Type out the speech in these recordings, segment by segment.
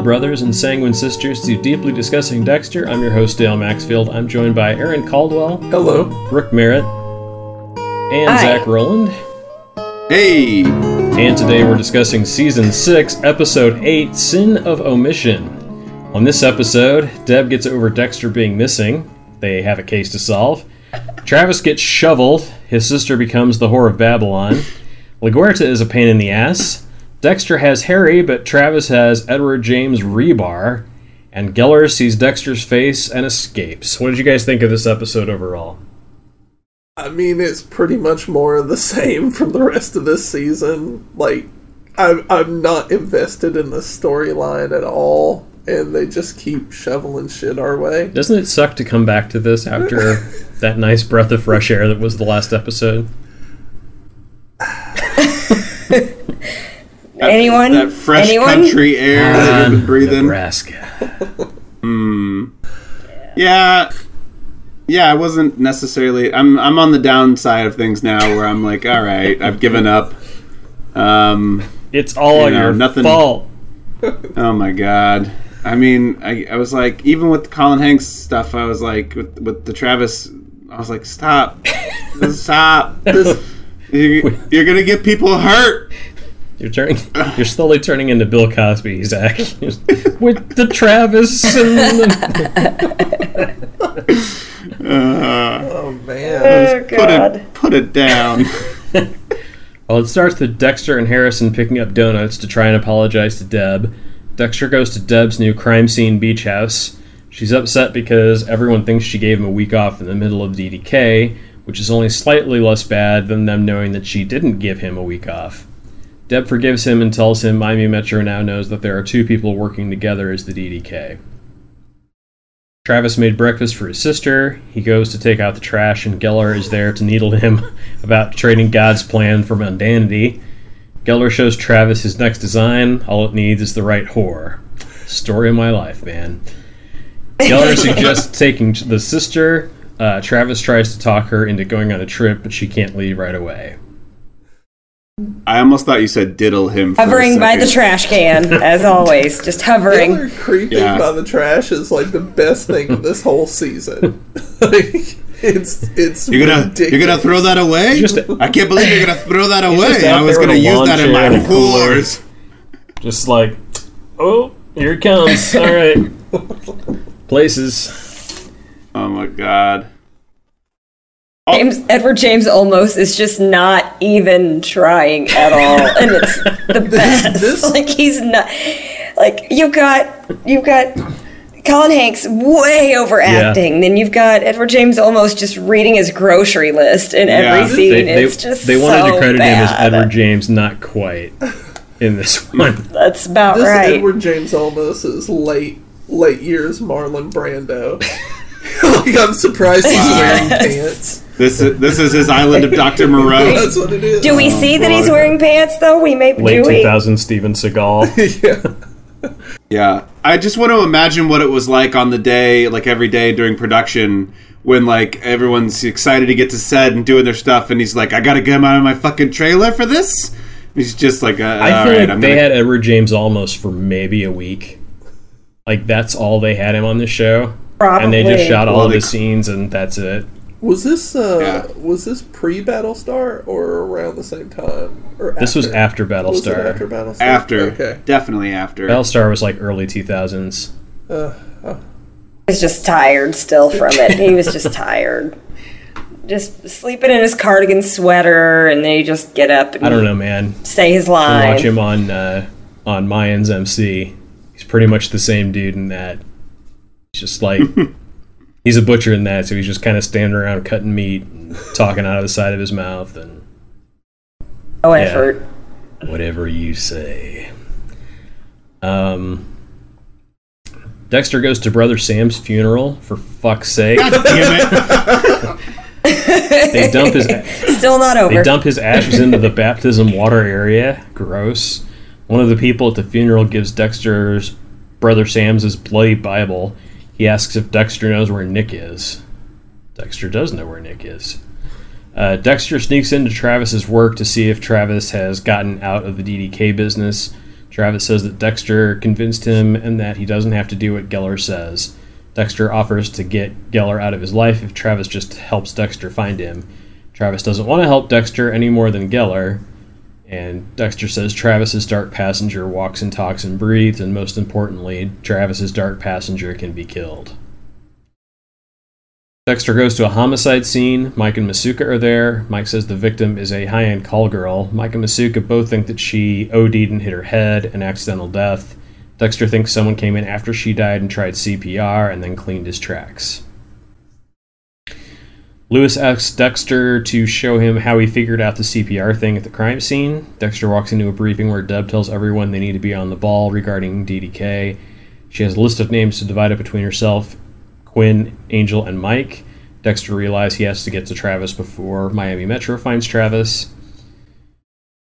Welcome, Blood Brothers and Sanguine Sisters, to Deeply Discussing Dexter. I'm your host, Dale Maxfield. I'm joined by Aaron Caldwell, Hello. Brooke Merritt, and Hi. Zach Rowland. Hey! And today we're discussing Season 6, Episode 8 Sin of Omission. On this episode, Deb gets over Dexter being missing. They have a case to solve. Travis gets shoveled. His sister becomes the whore of Babylon. LaGuerta is a pain in the ass. Dexter has Harry, but Travis has Edward James Rebar. And Gellar sees Dexter's face and escapes. What did you guys think of this episode overall? I mean, it's pretty much more of the same from the rest of this season. Like, I'm, I'm not invested in the storyline at all, and they just keep shoveling shit our way. Doesn't it suck to come back to this after that nice breath of fresh air that was the last episode? Anyone? That fresh Anyone? country air that you've been breathing. Nebraska. Yeah. Yeah, I wasn't necessarily I'm I'm on the downside of things now where I'm like, all right, I've given up. Um It's all You know, your nothing- fault. oh my god. I mean, I, I was like, even with the Colin Hanks stuff, I was like, with, with the Travis, I was like, stop, stop. This, you, you're gonna get people hurt. You're turning. You're slowly turning into Bill Cosby, Zach. With the Travis and the, uh, Oh, man. Oh, Put God. it, put it down. well, it starts with Dexter and Harrison picking up donuts to try and apologize to Deb. Dexter goes to Deb's new crime scene beach house. She's upset because everyone thinks she gave him a week off in the middle of DDK, which is only slightly less bad than them knowing that she didn't give him a week off. Deb forgives him and tells him Miami Metro now knows that there are two people working together as the DDK. Travis made breakfast for his sister. He goes to take out the trash, and Gellar is there to needle him about trading God's plan for mundanity. Gellar shows Travis his next design. All it needs is the right whore. Story of my life, man. Gellar suggests taking the sister. Uh, Travis tries to talk her into going on a trip, but she can't leave right away. I almost thought you said diddle him. For a Hovering by the trash can, as always. Just hovering. Taylor creeping Yeah. by the trash is like the best thing of this whole season. like, it's it's You're gonna ridiculous. you're gonna throw that away? Just- I can't believe you're gonna throw that away. I was gonna use that in my and a cooler. whores. Just like, oh, here it comes. All right. Places. Oh my god. James Edward James Olmos is just not even trying at all, and it's the best. this- like he's not. Like you got you got Colin Hanks way overacting. Then you've got Edward James Olmos just reading his grocery list in every Yeah. scene. They, they, it's just they wanted so to credit him as. Edward James, not quite in this one. That's about This right. Edward James almost is late late years Marlon Brando. like I'm surprised he's wearing pants. This is this is his island of Dr. Moreau. That's what it is. do we see that he's wearing pants though? We may Late do we? 2000 Steven Seagal. yeah. Yeah. I just want to imagine what it was like on the day, like every day during production, when like everyone's excited to get to set and doing their stuff, and he's like, "I gotta get him out of my fucking trailer for this." He's just like, uh, I feel right, like I'm they gonna- had Edward James Olmos for maybe a week. Like that's all they had him on the show, and they just shot all Well, of they- the scenes, and that's it. Was this uh Yeah. was this pre Battlestar or around the same time? Or This was after Was it Battlestar. after Battlestar? after, Okay. definitely after. Battlestar was like early 2000s. Uh, was just tired still from it. He was just tired. Just sleeping in his cardigan sweater, and then he just get up and I don't know, man. say his I line. watch him on uh, on Mayans MC. He's pretty much the same dude in that. He's just like he's a butcher in that, so he's just kind of standing around cutting meat, and talking out of the side of his mouth, and No effort. whatever you say. Um, Dexter goes to brother Sam's funeral. For fuck's sake, God damn it! they dump his Still not over. They dump his ashes into the baptism water area. Gross. One of the people at the funeral gives Dexter's brother Sam's his bloody Bible. He asks if Dexter knows where Nick is. Dexter does know where Nick is. Uh, Dexter sneaks into Travis's work to see if Travis has gotten out of the DDK business. Travis says that Dexter convinced him and that he doesn't have to do what Gellar says. Dexter offers to get Gellar out of his life if Travis just helps Dexter find him. Travis doesn't want to help Dexter any more than Gellar, and Dexter says Travis's dark passenger walks and talks and breathes, and most importantly, Travis's dark passenger can be killed. Dexter goes to a homicide scene. Mike and Masuka are there. Mike says the victim is a high end call girl. Mike and Masuka both think that she OD'd and hit her head, an accidental death. Dexter thinks someone came in after she died and tried CPR and then cleaned his tracks. Lewis asks Dexter to show him how he figured out the CPR thing at the crime scene. Dexter walks into a briefing where Deb tells everyone they need to be on the ball regarding DDK. She has a list of names to divide up between herself, Quinn, Angel, and Mike. Dexter realizes he has to get to Travis before Miami Metro finds Travis.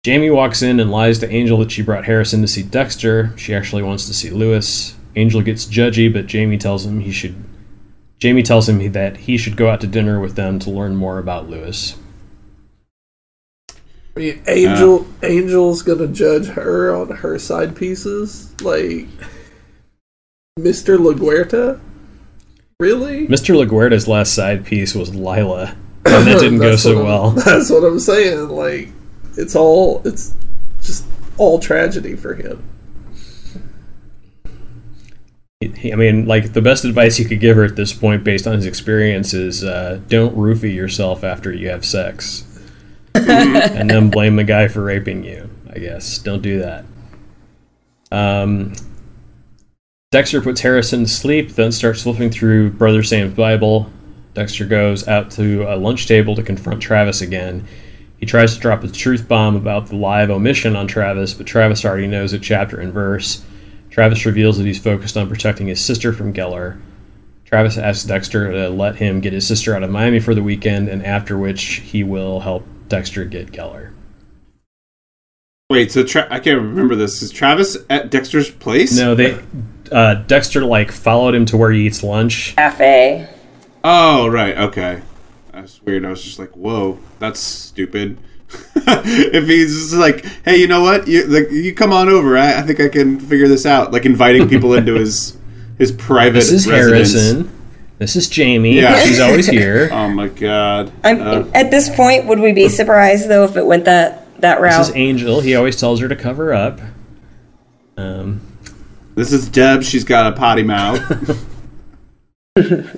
Jamie walks in and lies to Angel that she brought Harrison to see Dexter. She actually wants to see Lewis. Angel gets judgy, but Jamie tells him he should Jamie tells him that he should go out to dinner with them to learn more about Lewis. I mean, Angel Angel's gonna judge her on her side pieces, like Mr. LaGuerta. Really? Mr. LaGuerta's last side piece was Lila, and that didn't go so well. That's what I'm saying. Like, it's all it's just all tragedy for him. He- I mean, like the best advice you could give her at this point, based on his experience, is uh, don't roofie yourself after you have sex, and then blame the guy for raping you. I guess don't do that. Um, Dexter puts Harrison to sleep, then starts flipping through Brother Sam's Bible. Dexter goes out to a lunch table to confront Travis again. He tries to drop a truth bomb about the live omission on Travis, but Travis already knows it chapter and verse. Travis reveals that he's focused on protecting his sister from Gellar. Travis asks Dexter to let him get his sister out of Miami for the weekend, and after which he will help Dexter get Gellar. Wait, so Tra- I can't remember this. Is Travis at Dexter's place? No, they uh, Dexter like followed him to where he eats lunch. Cafe. Oh, right. Okay. That's weird. I was just like, whoa, that's stupid. if he's just like, hey, you know what? You like, you come on over. I, I think I can figure this out. Like inviting people into his his private. This is residence. Harrison. This is Jamie. Yeah. She's always here. Oh my god. I'm, Uh, at this point, would we be surprised though if it went that that route? This is? Angel. He always tells her to cover up. Um, this is Deb. She's got a potty mouth.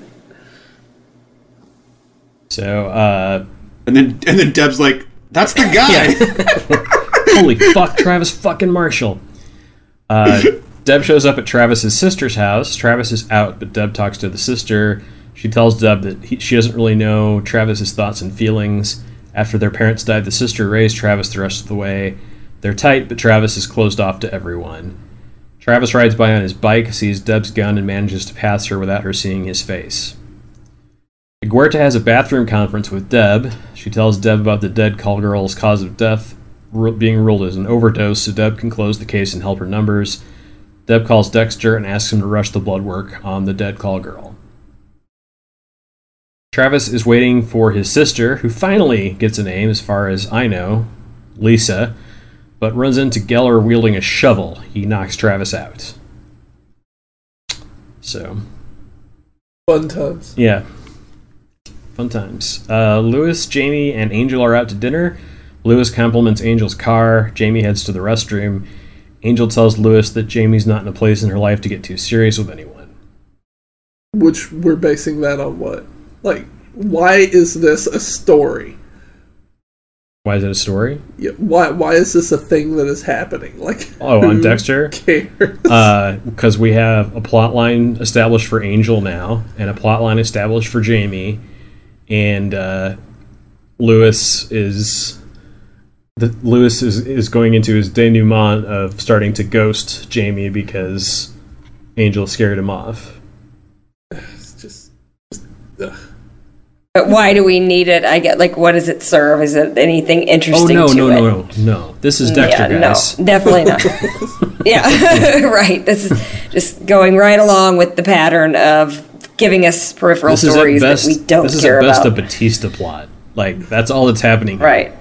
so, uh, and then and then Deb's like, that's the guy. holy fuck, Travis fucking Marshall. Uh, Deb shows up at Travis's sister's house. Travis is out, but Deb talks to the sister. She tells Deb that he, she doesn't really know Travis's thoughts and feelings. After their parents died, the sister raised Travis the rest of the way. They're tight, but Travis is closed off to everyone. Travis rides by on his bike, sees Deb's gun, and manages to pass her without her seeing his face. Guerta has a bathroom conference with Deb. She tells Deb about the dead call girl's cause of death being ruled as an overdose, so Deb can close the case and help her numbers. Deb calls Dexter and asks him to rush the blood work on the dead call girl. Travis is waiting for his sister, who finally gets a name, as far as I know, Lisa, but runs into Gellar wielding a shovel. He knocks Travis out. So, Fun times. yeah. Fun times. Uh, Lewis, Jamie, and Angel are out to dinner. Lewis compliments Angel's car. Jamie heads to the restroom. Angel tells Lewis that Jamie's not in a place in her life to get too serious with anyone. Which we're basing that on what? Like, why is this a story? Why is it a story? Yeah, Why why is this a thing that is happening? Like, Oh, on Dexter? Because we have a plot line established for Angel now, and a plot line established for Jamie, and uh, Lewis is the Lewis is, is going into his denouement of starting to ghost Jamie because Angel scared him off. it's just, just. But why do we need it? I get like, what does it serve? Is it anything interesting? Oh interesting? no to no it? no no no! This is Dexter, yeah, guys. no, definitely not. yeah, right. This is just going right along with the pattern of giving us peripheral This stories best. that we don't this is care at best about. a Batista plot. Like that's all that's happening. here. right.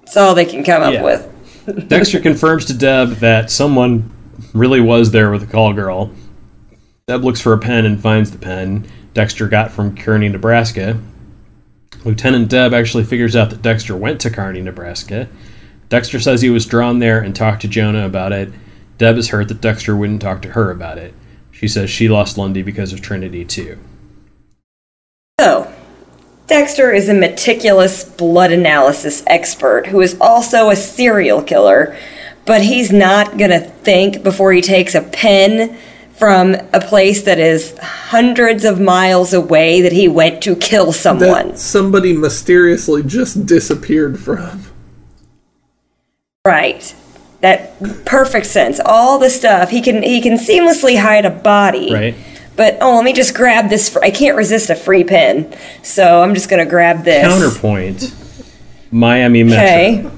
That's all they can come up with. Dexter confirms to Deb that someone really was there with the call girl. Deb looks for a pen and finds the pen Dexter got from Kearney, Nebraska. Lieutenant Deb actually figures out that Dexter went to Kearney, Nebraska. Dexter says he was drawn there and talked to Jonah about it. Deb is hurt that Dexter wouldn't talk to her about it. She says she lost Lundy because of Trinity, too. So, Dexter is a meticulous blood analysis expert who is also a serial killer, but he's not going to think before he takes a pen from a place that is hundreds of miles away that he went to kill someone. That somebody mysteriously just disappeared from. Right. That perfect sense. All the stuff he can he can seamlessly hide a body. Right. But oh, let me just grab this. fr- I can't resist a free pen, so I'm just gonna grab this. Counterpoint Miami Metro. Okay.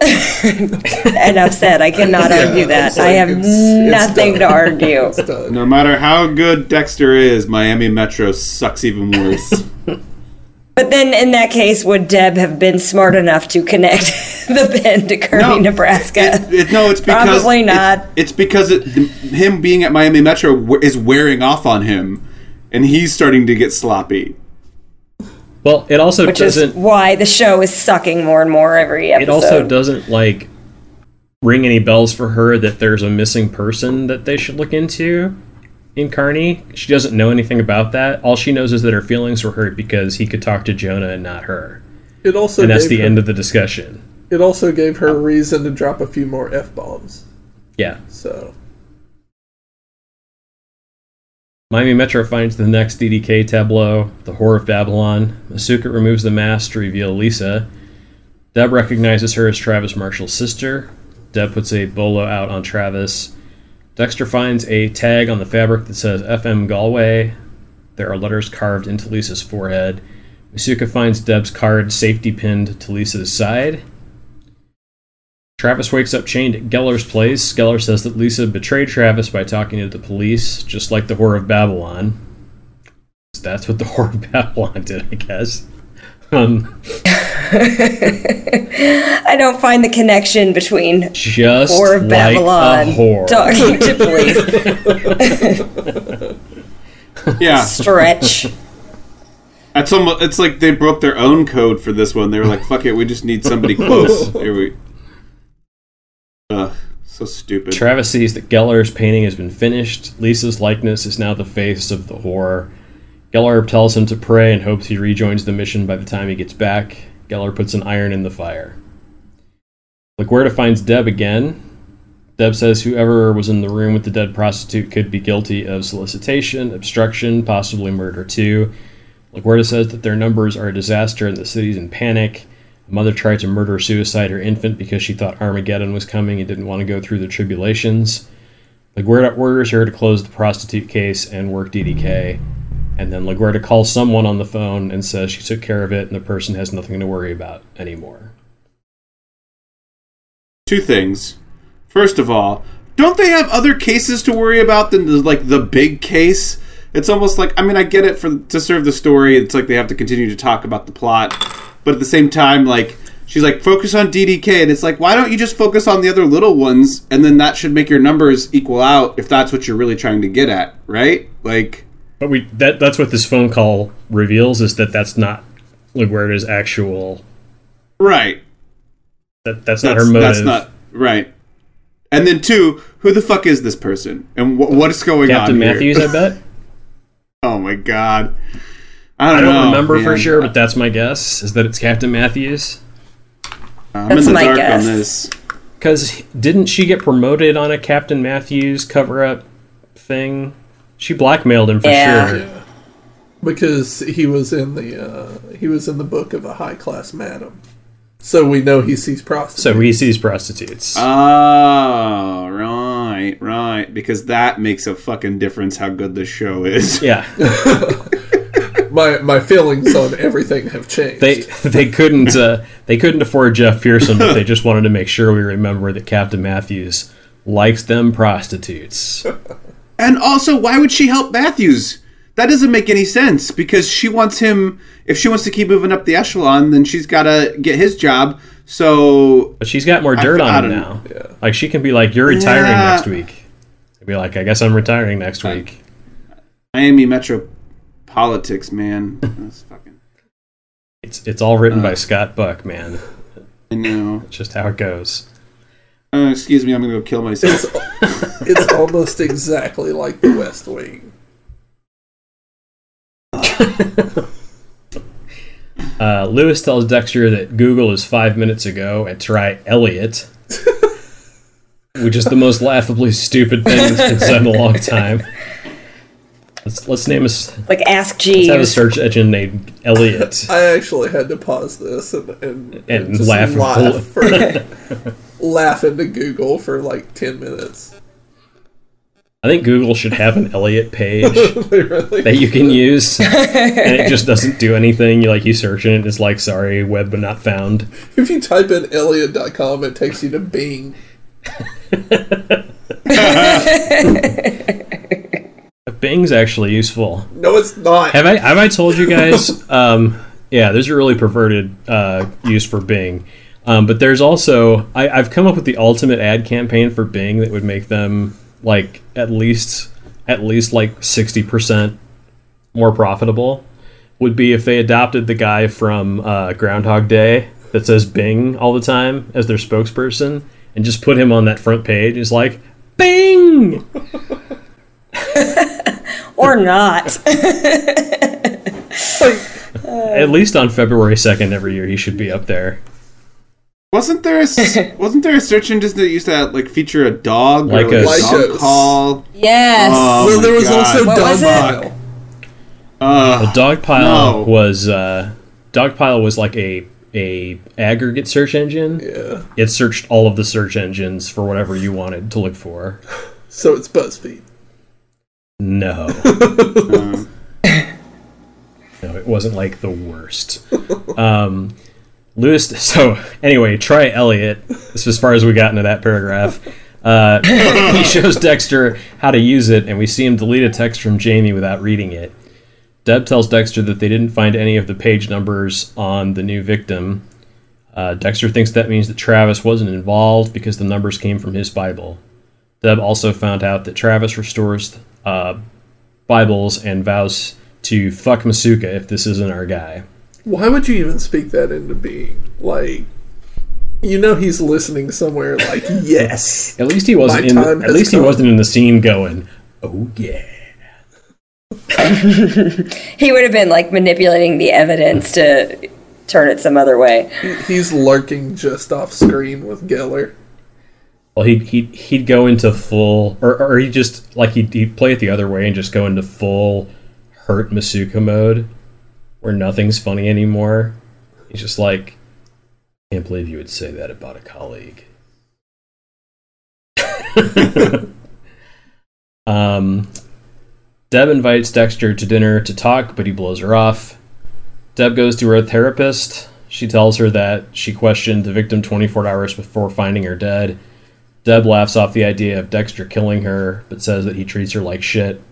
Enough said. I cannot argue that. it's I have it's- it's nothing to argue. No matter how good Dexter is, Miami Metro sucks even worse. But then, in that case, would Deb have been smart enough to connect the pen to Kearney, Nebraska? It, it- no, it's because Probably it- not. it's because it, him being at Miami Metro is wearing off on him, and he's starting to get sloppy. Well, it also Which doesn't. why the show is sucking more and more every episode. It also doesn't like ring any bells for her that there's a missing person that they should look into in Kearney. She doesn't know anything about that. All she knows is that her feelings were hurt because he could talk to Jonah and not her. It also And that's the her, end of the discussion. It also gave her a reason to drop a few more f bombs. Yeah. So Miami Metro finds the next DDK tableau, the Whore of Babylon. Masuka removes the mask to reveal Lisa. Deb recognizes her as Travis Marshall's sister. Deb puts a bolo out on Travis. Dexter finds a tag on the fabric that says FM Galway. There are letters carved into Lisa's forehead. Masuka finds Deb's card safety pinned to Lisa's side. Travis wakes up chained at Gellar's place. Gellar says that Lisa betrayed Travis by talking to the police, just like the Whore of Babylon. That's what the Whore of Babylon did, I guess. Um, I don't find the connection between just Whore of like Babylon a whore. talking to police. Yeah, Stretch. that's almost. It's like they broke their own code for this one. They were like, "Fuck it, we just need somebody close." Here we. Ugh, so stupid. Travis sees that Gellar's painting has been finished. Lisa's likeness is now the face of the whore. Gellar tells him to pray and hopes he rejoins the mission by the time he gets back. Gellar puts an iron in the fire. LaGuerta finds Deb again. Deb says whoever was in the room with the dead prostitute could be guilty of solicitation, obstruction, possibly murder too. LaGuerta says that their numbers are a disaster and the city's in panic. A mother tried to murder or suicide her infant because she thought Armageddon was coming and didn't want to go through the tribulations. LaGuerta orders her to close the prostitute case and work DDK. And then LaGuerta calls someone on the phone and says she took care of it and the person has nothing to worry about anymore. Two things. First of all, don't they have other cases to worry about than the, like the big case? It's almost like I mean I get it for to serve the story. It's like they have to continue to talk about the plot, but at the same time, like she's like focus on DDK, and it's like why don't you just focus on the other little ones, and then that should make your numbers equal out if that's what you're really trying to get at, right? Like But we that that's what this phone call reveals is that that's not LaGuerta's actual right. that that's, not That's, her motive. that's not right. And then two, who the fuck is this person, and wh- what is going Captain on here? Matthews, I bet. Oh my god. I don't, I don't know, remember for sure, but that's my guess is that it's Captain Matthews. I'm That's in the my dark guess. on this. Because didn't she get promoted on a Captain Matthews cover up thing? She blackmailed him for Yeah. sure. because he was in the uh, he was in the book of a high class madam, so we know he sees prostitutes. So he sees prostitutes. Oh, right, right. Because that makes a fucking difference how good the show is. yeah, my my feelings on everything have changed. they they couldn't uh, they couldn't afford Geoff Pierson, but they just wanted to make sure we remember that Captain Matthews likes them prostitutes. And also, why would she help Matthews? that doesn't make any sense because she wants him. If she wants to keep moving up the echelon, then she's got to get his job. So But she's got more dirt I on him don't- now. Like she can be like, "You're retiring Yeah. next week." I'd be like, "I guess I'm retiring next week." Miami Metro politics, man. That's fucking. It's it's all written Uh. by Scott Buck, man. I know. It's just how it goes. Uh, excuse me, I'm gonna go kill myself. It's almost exactly like the West Wing. Uh, Lewis tells Dexter that Google is five minutes ago and try Elliot, which is the most laughably stupid thing that's been said in a long time. Let's let's name a s- Like Ask let's have a search engine named Elliot. I actually had to pause this and and, And just laugh and laugh, for, laugh into Google for like ten minutes. I think Google should have an Elliot page really that you can use, and it just doesn't do anything. You like you search it, and it's like, sorry, web but not found. If you type in Elliot.com, it takes you to Bing. Bing's actually useful. No, it's not. Have I have I told you guys? Um, yeah, there's a really perverted uh, use for Bing, um, but there's also I, I've come up with the ultimate ad campaign for Bing that would make them like at least at least like sixty percent more profitable. Would be if they adopted the guy from uh, Groundhog Day that says Bing all the time as their spokesperson, and just put him on that front page. He's like Bing. or not. At least on February second every year, he should be up there. Wasn't there a s- wasn't there a search engine that used to like feature a dog Like or a- like a dog Lycos. call? yes. Oh well, my there was God. also What was it? Dogpile. Uh, Dogpile No. was uh, Dogpile was like a a aggregate search engine. Yeah. It searched all of the search engines for whatever you wanted to look for. So it's BuzzFeed. No. no, it wasn't like the worst. Um, Lewis. So anyway, try Elliot. This is as far as we got into that paragraph. Uh, he shows Dexter how to use it, and we see him delete a text from Jamie without reading it. Deb tells Dexter that they didn't find any of the page numbers on the new victim. Uh, Dexter thinks that means that Travis wasn't involved because the numbers came from his Bible. Deb also found out that Travis restores uh, Bibles and vows to fuck Masuka if this isn't our guy. Why would you even speak that into being? Like, you know, he's listening somewhere. Like, yes. At least he wasn't in. time at has least he wasn't in the scene going, "Oh yeah." He would have been like manipulating the evidence to turn it some other way. He's lurking just off screen with Gellar. Well, he'd he'd, he'd go into full, or or he just like he'd, he'd play it the other way and just go into full hurt Masuka mode, where nothing's funny anymore. He's just like, I can't believe you would say that about a colleague. um, Deb invites Dexter to dinner to talk, but he blows her off. Deb goes to her therapist. She tells her that she questioned the victim 24 hours before finding her dead. Deb laughs off the idea of Dexter killing her, but says that he treats her like shit.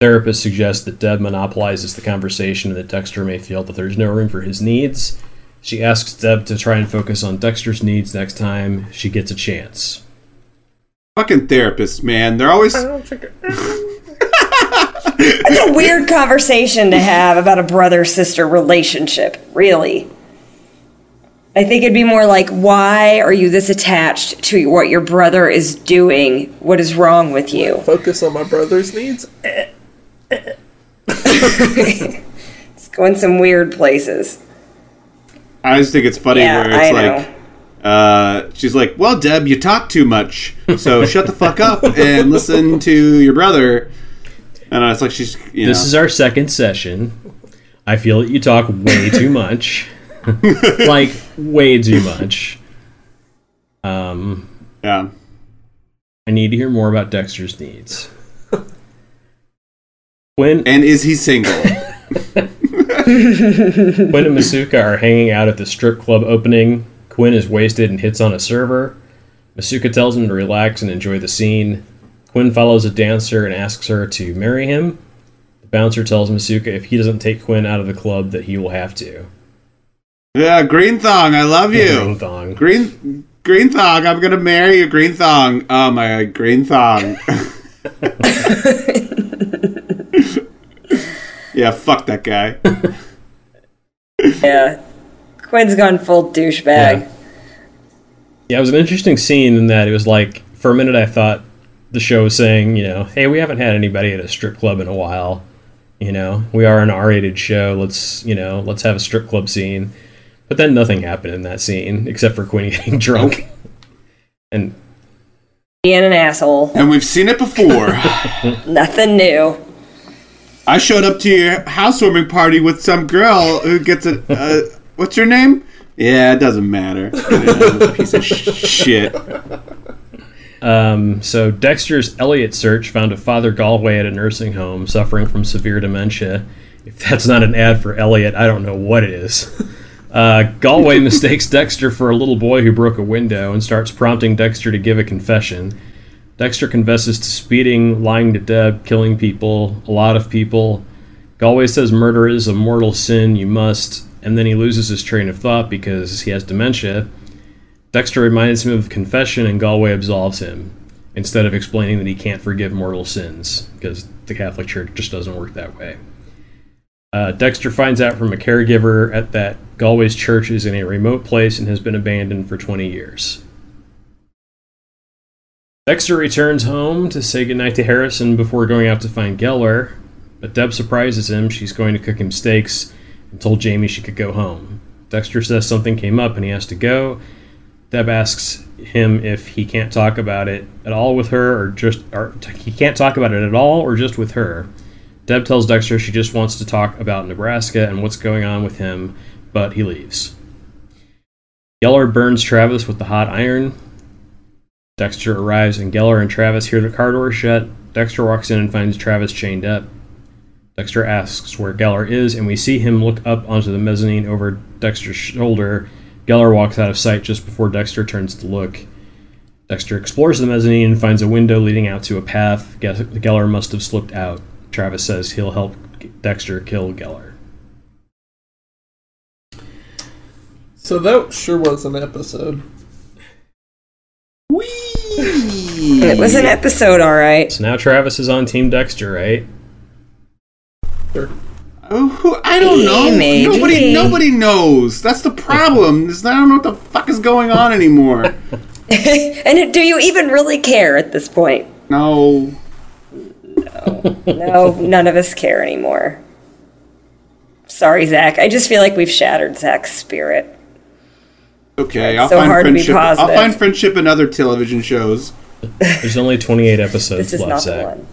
The therapist suggests that Deb monopolizes the conversation and that Dexter may feel that there's no room for his needs. She asks Deb to try and focus on Dexter's needs next time she gets a chance. fucking therapists, man. They're always It's a weird conversation to have about a brother sister relationship, really. I think it'd be more like, why are you this attached to what your brother is doing? What is wrong with you? Focus on my brother's needs. Uh, It's going some weird places. I just think it's funny Yeah, where it's I like uh, she's like, "Well, Deb, you talk too much, so shut the fuck up and listen to your brother." And it's like she's, you know, This is our second session. I feel that you talk way too much. like, way too much. Um, yeah. I need to hear more about Dexter's needs. Quinn, And is he single? Quinn and Masuka are hanging out at the strip club opening. Quinn is wasted and hits on a server. Masuka tells him to relax and enjoy the scene. Quinn follows a dancer and asks her to marry him. The The bouncer tells Masuka if he doesn't take Quinn out of the club that he will have to. Yeah, Green Thong, I love you. Green thong. Green Green Thong, I'm gonna marry you, Green Thong. Oh my god, Green Thong. yeah, fuck that guy. Yeah. Quinn's gone full douchebag. Yeah. Yeah, it was an interesting scene in that it was like for a minute I thought the show was saying, you know, hey, we haven't had anybody at a strip club in a while. You know, we are an R-rated show. Let's, you know, let's have a strip club scene. But then nothing happened in that scene except for Quinn getting drunk. and Being an asshole. And we've seen it before. Nothing new. I showed up to your housewarming party with some girl who gets a. Uh, what's your name? Yeah, it doesn't matter. Yeah, piece of sh- shit. Um, so Dexter's Elliot search found a Father Galway at a nursing home suffering from severe dementia. If that's not an ad for Elliot, I don't know what it is. Uh, Galway mistakes Dexter for a little boy who broke a window and starts prompting Dexter to give a confession. Dexter confesses to speeding, lying to Deb, killing people, a lot of people. Galway says murder is a mortal sin, you must, and then he loses his train of thought because he has dementia. Dexter reminds him of confession and Galway absolves him, instead of explaining that he can't forgive mortal sins, because the Catholic Church just doesn't work that way. Uh, Dexter finds out from a caregiver at that Galway's church is in a remote place and has been abandoned for 20 years. Dexter returns home to say goodnight to Harrison before going out to find Gellar, but Deb surprises him. She's going to cook him steaks and told Jamie she could go home. Dexter says something came up and he has to go. Deb asks him if he can't talk about it at all with her, or just or he can't talk about it at all, or just with her. Deb tells Dexter she just wants to talk about Nebraska and what's going on with him, but he leaves. Gellar burns Travis with the hot iron. Dexter arrives, and Gellar and Travis hear the car door shut. Dexter walks in and finds Travis chained up. Dexter asks where Gellar is, and we see him look up onto the mezzanine over Dexter's shoulder. Gellar walks out of sight just before Dexter turns to look. Dexter explores the mezzanine and finds a window leading out to a path. Ge- Gellar must have slipped out. Travis says he'll help Dexter kill Gellar. So that sure was an episode. It was an episode, alright. So now Travis is on Team Dexter, right? Sure. Oh, who- I don't know. Maybe. Nobody, nobody knows. That's the problem. is I don't know what the fuck is going on anymore. And do you even really care at this point? No. No, no, none of us care anymore. Sorry, Zach. I just feel like we've shattered Zach's spirit. Okay, It's I'll so find hard to be friendship. I'll find friendship in other television shows. There's only 28 episodes This is left, not the Zach. one.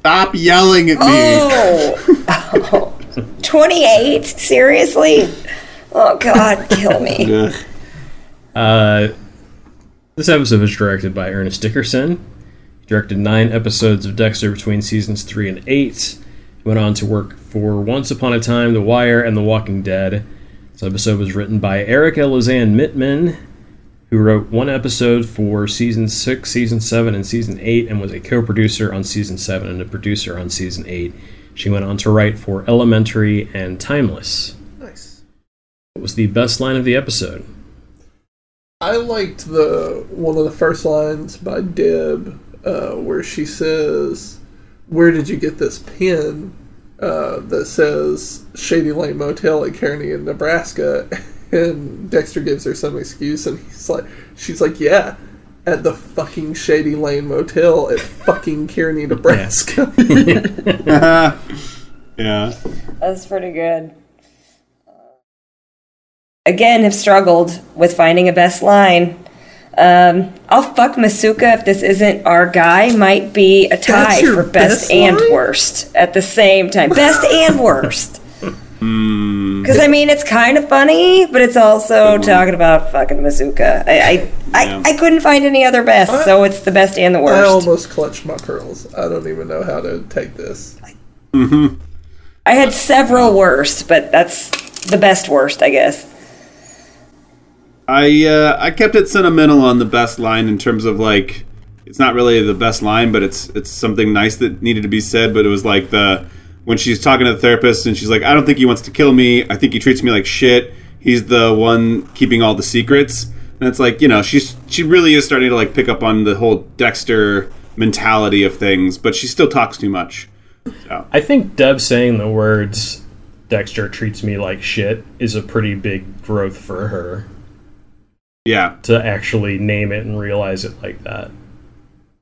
Stop yelling at me. Oh! 28? Seriously? Oh, God, kill me. Uh, this episode was directed by Ernest Dickerson. He directed nine episodes of Dexter between seasons three and eight. He went on to work for Once Upon a Time, The Wire, and The Walking Dead. This episode was written by Arika Lisanne Mittman, who wrote one episode for season six, season seven, and season eight, and was a co-producer on season seven and a producer on season eight. She went on to write for Elementary and Timeless. Nice. It was the best line of the episode. I liked the one of the first lines by Deb, uh, where she says, "Where did you get this pin?" Uh, that says Shady Lane Motel at Kearney in Nebraska, and Dexter gives her some excuse, and he's like, "She's like, yeah." At the fucking Shady Lane Motel at fucking Kearney, Nebraska. yeah. That's pretty good. Again, have struggled with finding a best line. Um, I'll fuck Masuka if this isn't our guy. Might be a tie for best, best and worst at the same time. Best and worst. Because I mean, it's kind of funny, but it's also talking about fucking Masuka. I I, Yeah. I, I couldn't find any other best, so it's the best and the worst. I worst. almost clutched my pearls. I don't even know how to take this. I had several worst, but that's the best worst, I guess. I uh, I kept it sentimental on the best line in terms of like it's not really the best line, but it's it's something nice that needed to be said. But it was like the when she's talking to the therapist and she's like, I don't think he wants to kill me. I think he treats me like shit. He's the one keeping all the secrets. And it's like, you know, she's she really is starting to like pick up on the whole Dexter mentality of things, but she still talks too much. So, I think Deb saying the words "Dexter treats me like shit" is a pretty big growth for her yeah, to actually name it and realize it like that.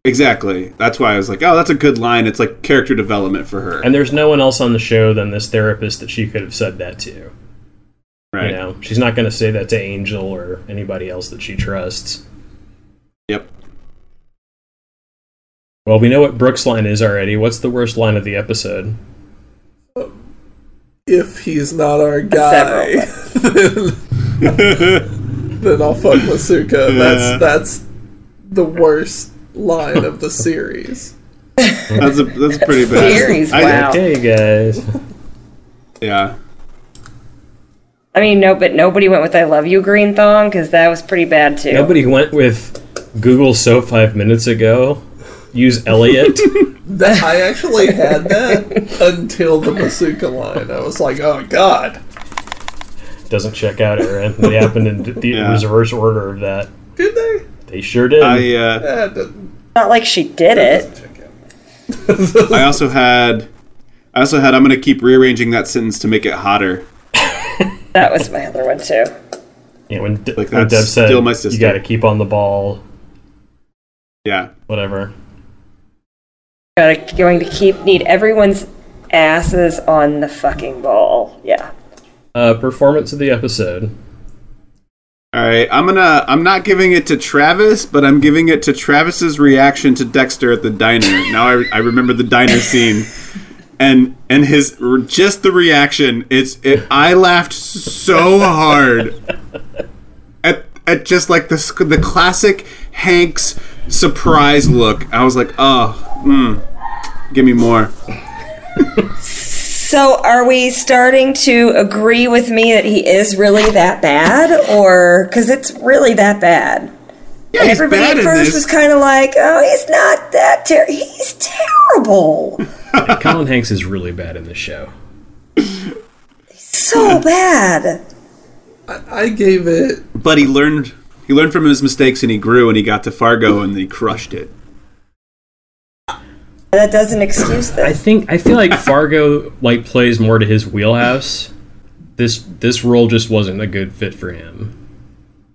Exactly. That's why I was like, oh, that's a good line. It's like character development for her. And there's no one else on the show than this therapist that she could have said that to. right. You know, she's not going to say that to Angel or anybody else that she trusts. Yep. Well, we know what Brooks' line is already. What's the worst line of the episode? If he's not our guy, then, then I'll fuck Masuka. Yeah. That's that's the worst line of the series. That's a that's pretty bad. Series, I- wow. Okay, guys. yeah. I mean, no, but nobody went with "I love you" green thong because that was pretty bad too. Nobody went with Google so five minutes ago. Use Elliot. That I actually had that until the Masuka line. I was like, oh god, Doesn't check out, Aaron. They happened in the Yeah. reverse order of that. did they? They sure did. I uh, doesn't, like she did it. I also had I also had I'm gonna keep rearranging that sentence to make it hotter. That was my other one too. yeah, when, De- Like, when that's Deb said still my you got to keep on the ball, Yeah. whatever. Gotta going to keep need everyone's asses on the fucking ball. Yeah. Uh, performance of the episode. All right, I'm gonna. I'm not giving it to Travis, but I'm giving it to Travis's reaction to Dexter at the diner. now I, I remember the diner scene, and and his just the reaction. It's it. I laughed so hard at at just like the the classic Hank's surprise look. I was like, oh, mm, give me more. So are we starting to agree with me that he is really that bad, or because it's really that bad? Yeah, And he's everybody bad at first this. was kind of like, "Oh, he's not that terrible. He's terrible, Colin Hanks is really bad in this show. so bad." I, I gave it. but he learned. He learned from his mistakes and he grew and he got to Fargo and he crushed it. That doesn't excuse this. I think I feel like Fargo like plays more to his wheelhouse. This this role just wasn't a good fit for him.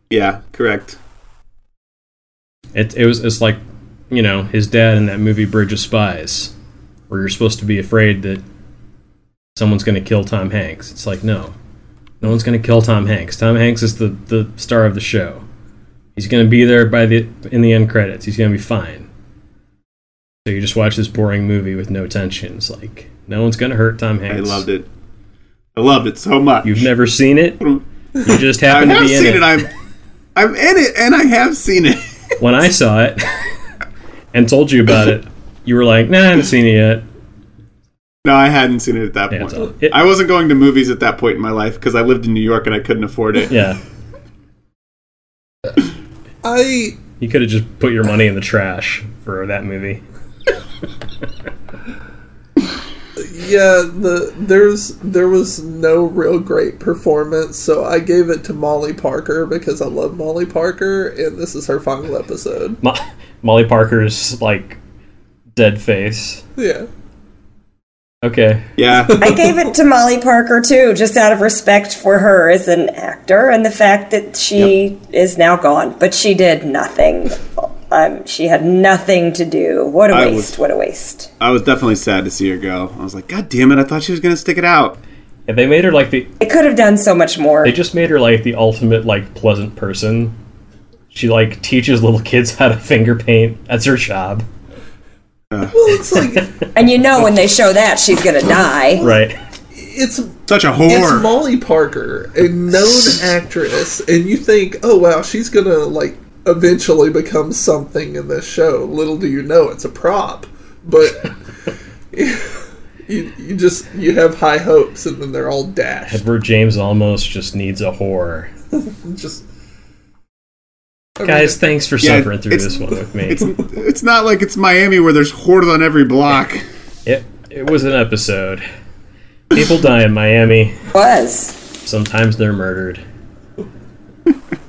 Yeah, correct. It it was it's like you know his dad in that movie Bridge of Spies, where you're supposed to be afraid that someone's going to kill Tom Hanks. It's like no, no one's going to kill Tom Hanks. Tom Hanks is the the star of the show. He's going to be there by the in the end credits. He's going to be fine. So you just watch this boring movie with no tension. It's like no one's going to hurt Tom Hanks. I loved it. I loved it so much. You've never seen it. You just I happen to have be in seen it. it. I'm, I'm in it, and I have seen it. when I saw it and told you about it, you were like, "Nah, I haven't seen it yet." No, I hadn't seen it at that Yeah, point. all- it- I wasn't going to movies at that point in my life because I lived in New York and I couldn't afford it. Yeah, I you could have just put your money in the trash for that movie. Yeah the there's there was no real great performance, so I gave it to Molly Parker because I love Molly Parker, and this is her final episode. Mo- Molly Parker's like dead face. Yeah. Okay, Yeah, I gave it to Molly Parker too, just out of respect for her as an actor and the fact that she is now gone, but she did nothing. Um, she had nothing to do. What a I waste! was- What a waste! I was definitely sad to see her go. I was like, God damn it! I thought she was gonna stick it out. and they made her like the It could have done so much more. they just made her like the ultimate like pleasant person. She like teaches little kids how to finger paint. That's her job, Well, it's like And you know when they show that she's gonna die. right? it's Such a horror. it's. Molly Parker, a known actress, and you think, oh wow, she's gonna like eventually becomes something in this show. Little do you know, it's a prop. But you you just you have high hopes, and then they're all dashed. Edward James Olmos just needs a whore. Just I mean, Guys, thanks for Yeah, suffering through this one with me. it's it's not like it's Miami where there's whores on every block. It It was an episode. People die in Miami. Was. Sometimes they're murdered.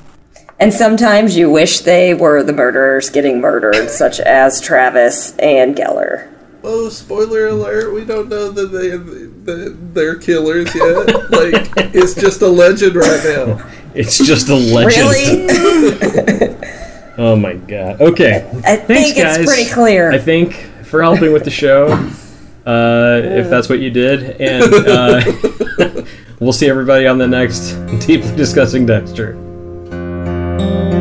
And sometimes you wish they were the murderers getting murdered, such as Travis and Gellar. Oh, spoiler alert! We don't know that they that they're killers yet. like it's just a legend right now. It's just a legend. Really? Oh my god. Okay. I Thanks, think it's guys. pretty clear. I think for helping with the show, uh, if that's what you did, and uh, we'll see everybody on the next deeply discussing Dexter. Thank you.